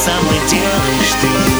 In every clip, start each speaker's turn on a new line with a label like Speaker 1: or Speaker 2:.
Speaker 1: со мной делаешь ты?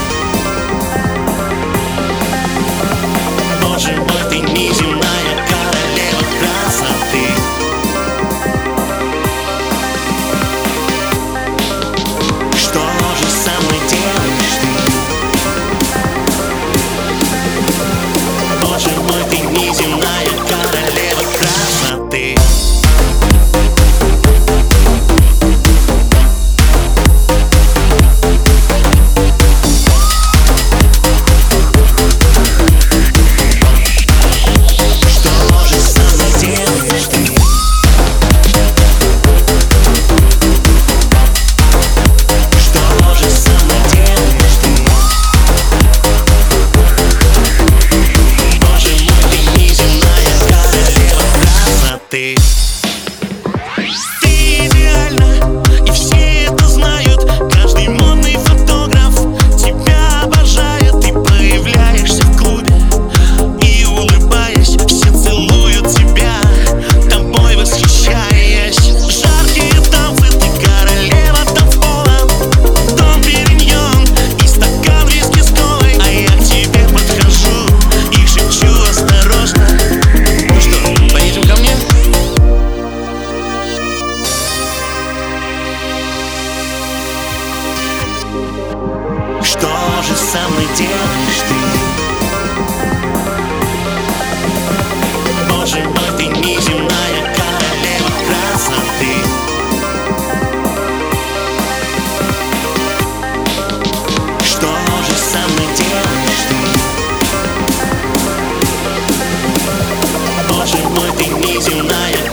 Speaker 1: же самый делаешь ты Боже мой, ты неземная королева красоты. Что же со мной Боже мой, ты неземная